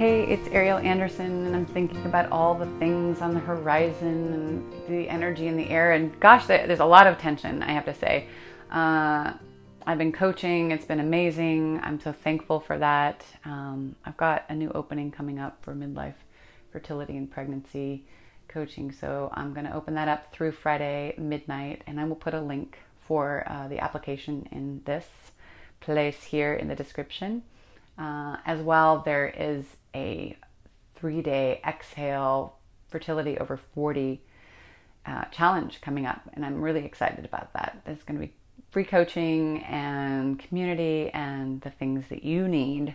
Hey, it's Ariel Anderson, and I'm thinking about all the things on the horizon and the energy in the air. And gosh, there's a lot of tension, I have to say. Uh, I've been coaching, it's been amazing. I'm so thankful for that. Um, I've got a new opening coming up for midlife fertility and pregnancy coaching, so I'm going to open that up through Friday midnight, and I will put a link for uh, the application in this place here in the description. Uh, as well, there is a three day exhale fertility over 40 uh, challenge coming up, and I'm really excited about that. There's going to be free coaching and community and the things that you need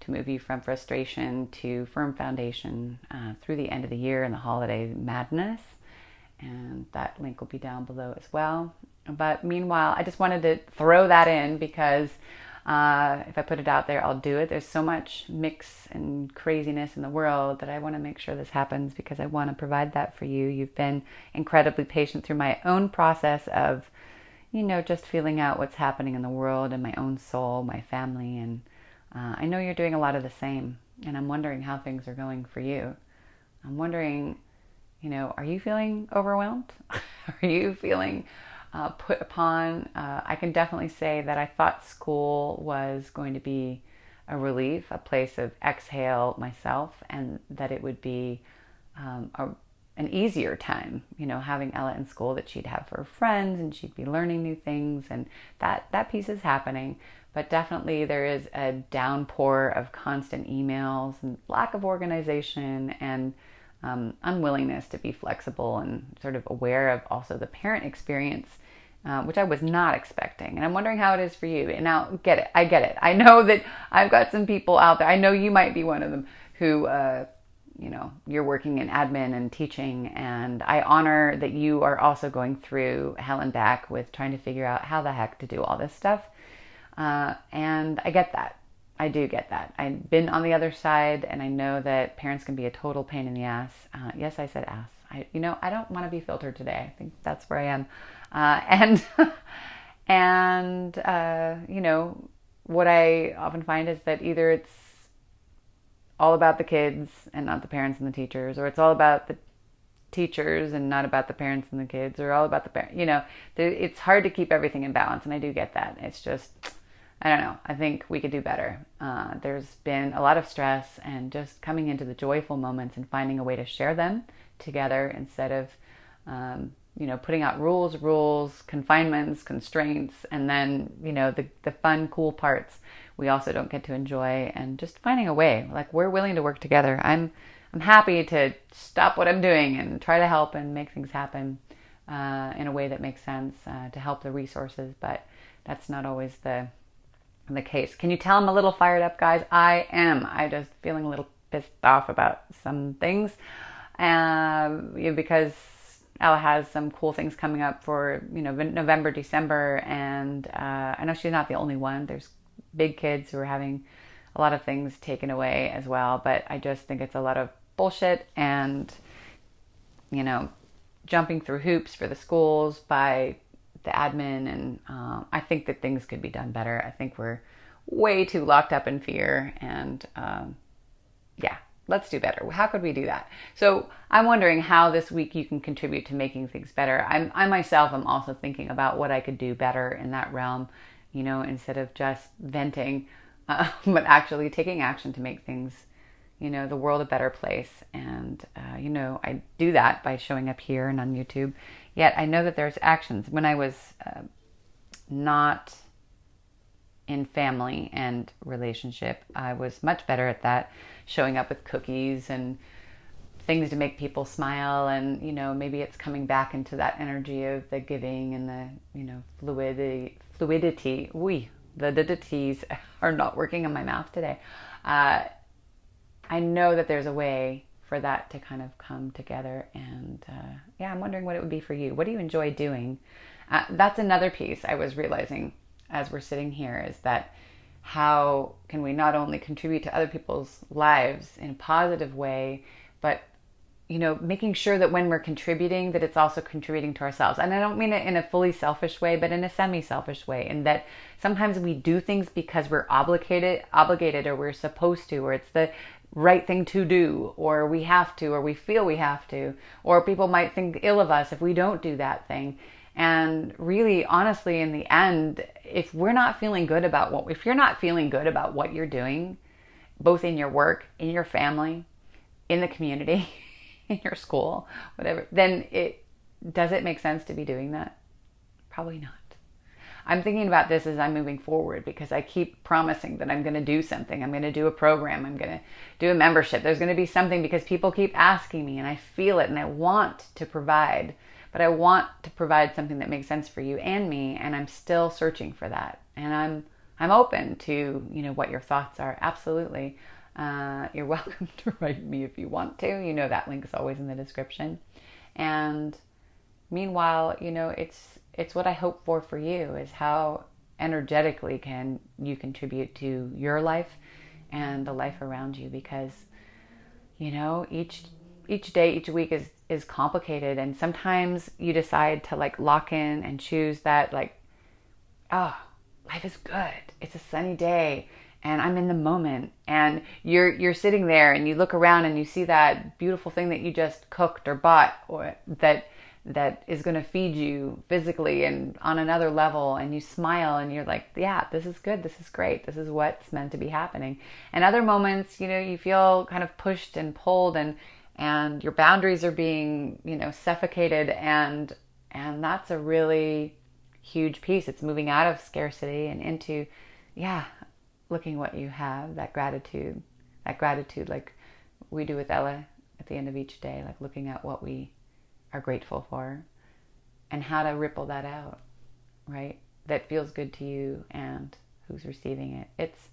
to move you from frustration to firm foundation uh, through the end of the year and the holiday madness. And that link will be down below as well. But meanwhile, I just wanted to throw that in because uh, if I put it out there, I'll do it. There's so much mix and craziness in the world that I want to make sure this happens because I want to provide that for you. You've been incredibly patient through my own process of, you know, just feeling out what's happening in the world and my own soul, my family. And uh, I know you're doing a lot of the same. And I'm wondering how things are going for you. I'm wondering, you know, are you feeling overwhelmed? are you feeling uh, put upon. Uh, I can definitely say that I thought school was going to be a relief, a place of exhale myself, and that it would be um, a, an easier time, you know, having Ella in school that she'd have for friends and she'd be learning new things, and that that piece is happening. But definitely, there is a downpour of constant emails and lack of organization and um, unwillingness to be flexible and sort of aware of also the parent experience, uh, which I was not expecting. And I'm wondering how it is for you. And now, get it. I get it. I know that I've got some people out there. I know you might be one of them who, uh, you know, you're working in admin and teaching. And I honor that you are also going through hell and back with trying to figure out how the heck to do all this stuff. Uh, and I get that. I do get that. I've been on the other side, and I know that parents can be a total pain in the ass. Uh, yes, I said ass. I, you know, I don't want to be filtered today. I think that's where I am. Uh, and and uh, you know, what I often find is that either it's all about the kids and not the parents and the teachers, or it's all about the teachers and not about the parents and the kids, or all about the parents. You know, it's hard to keep everything in balance, and I do get that. It's just I don't know. I think we could do better. Uh, there's been a lot of stress, and just coming into the joyful moments and finding a way to share them together instead of, um, you know, putting out rules, rules, confinements, constraints, and then you know the the fun, cool parts we also don't get to enjoy, and just finding a way. Like we're willing to work together. I'm I'm happy to stop what I'm doing and try to help and make things happen uh, in a way that makes sense uh, to help the resources, but that's not always the the case. Can you tell I'm a little fired up, guys? I am. I just feeling a little pissed off about some things, um, you know, because Ella has some cool things coming up for you know November, December, and uh, I know she's not the only one. There's big kids who are having a lot of things taken away as well, but I just think it's a lot of bullshit and you know jumping through hoops for the schools by the admin, and um, I think that things could be done better. I think we're way too locked up in fear, and um, yeah, let's do better. How could we do that? So I'm wondering how this week you can contribute to making things better. I'm, I myself am also thinking about what I could do better in that realm, you know, instead of just venting, uh, but actually taking action to make things you know, the world a better place. And, uh, you know, I do that by showing up here and on YouTube. Yet I know that there's actions. When I was uh, not in family and relationship, I was much better at that, showing up with cookies and things to make people smile. And, you know, maybe it's coming back into that energy of the giving and the, you know, fluidity. fluidity. We, the diddities are not working in my mouth today. Uh, I know that there's a way for that to kind of come together. And uh, yeah, I'm wondering what it would be for you. What do you enjoy doing? Uh, that's another piece I was realizing as we're sitting here is that how can we not only contribute to other people's lives in a positive way, but you know, making sure that when we're contributing, that it's also contributing to ourselves. And I don't mean it in a fully selfish way, but in a semi-selfish way. And that sometimes we do things because we're obligated, obligated, or we're supposed to, or it's the right thing to do, or we have to, or we feel we have to, or people might think ill of us if we don't do that thing. And really, honestly, in the end, if we're not feeling good about what, if you're not feeling good about what you're doing, both in your work, in your family, in the community, in your school, whatever, then it does it make sense to be doing that? Probably not. I'm thinking about this as I'm moving forward because I keep promising that I'm going to do something. I'm going to do a program. I'm going to do a membership. There's going to be something because people keep asking me and I feel it and I want to provide, but I want to provide something that makes sense for you and me and I'm still searching for that. And I'm I'm open to, you know, what your thoughts are. Absolutely. Uh, you're welcome to write me if you want to. You know that link is always in the description. And meanwhile, you know, it's it's what I hope for for you is how energetically can you contribute to your life and the life around you because you know each each day each week is is complicated. And sometimes you decide to like lock in and choose that like oh life is good. It's a sunny day and I'm in the moment. And you're you're sitting there and you look around and you see that beautiful thing that you just cooked or bought or that that is going to feed you physically and on another level and you smile and you're like yeah this is good this is great this is what's meant to be happening. And other moments you know you feel kind of pushed and pulled and and your boundaries are being you know suffocated and and that's a really huge piece. It's moving out of scarcity and into yeah looking what you have, that gratitude, that gratitude like we do with Ella at the end of each day, like looking at what we are grateful for and how to ripple that out, right? That feels good to you and who's receiving it. It's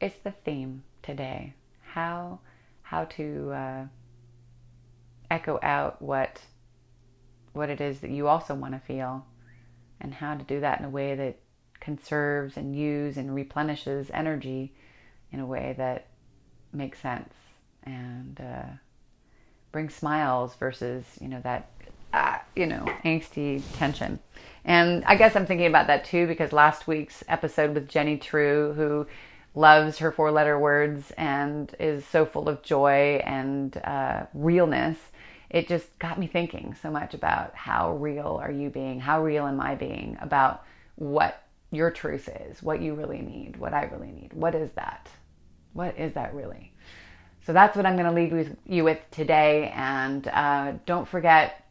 it's the theme today. How how to uh, echo out what what it is that you also want to feel and how to do that in a way that conserves and use and replenishes energy in a way that makes sense and uh, brings smiles versus you know that uh, you know angsty tension and i guess i'm thinking about that too because last week's episode with jenny true who loves her four letter words and is so full of joy and uh, realness it just got me thinking so much about how real are you being how real am i being about what your truth is, what you really need, what I really need. What is that? What is that really? So that's what I'm going to leave with you with today. And uh, don't forget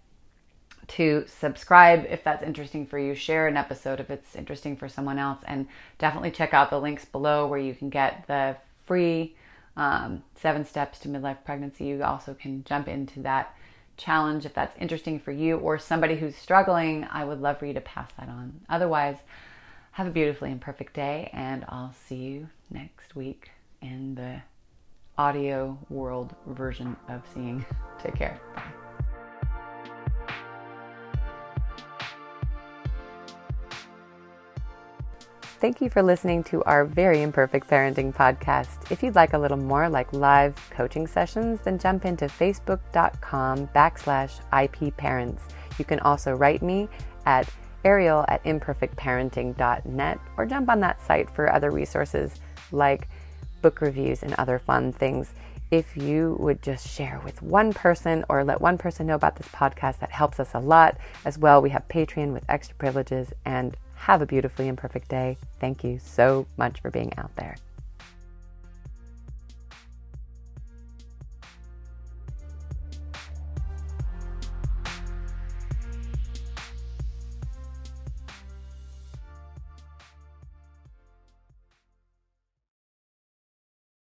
to subscribe if that's interesting for you. Share an episode if it's interesting for someone else. And definitely check out the links below where you can get the free um, seven steps to midlife pregnancy. You also can jump into that challenge if that's interesting for you or somebody who's struggling. I would love for you to pass that on. Otherwise, have a beautifully imperfect day, and I'll see you next week in the audio world version of seeing. Take care. Bye. Thank you for listening to our very imperfect parenting podcast. If you'd like a little more like live coaching sessions, then jump into facebook.com backslash IP parents. You can also write me at Ariel at imperfectparenting.net or jump on that site for other resources like book reviews and other fun things. If you would just share with one person or let one person know about this podcast, that helps us a lot. As well, we have Patreon with extra privileges and have a beautifully imperfect day. Thank you so much for being out there.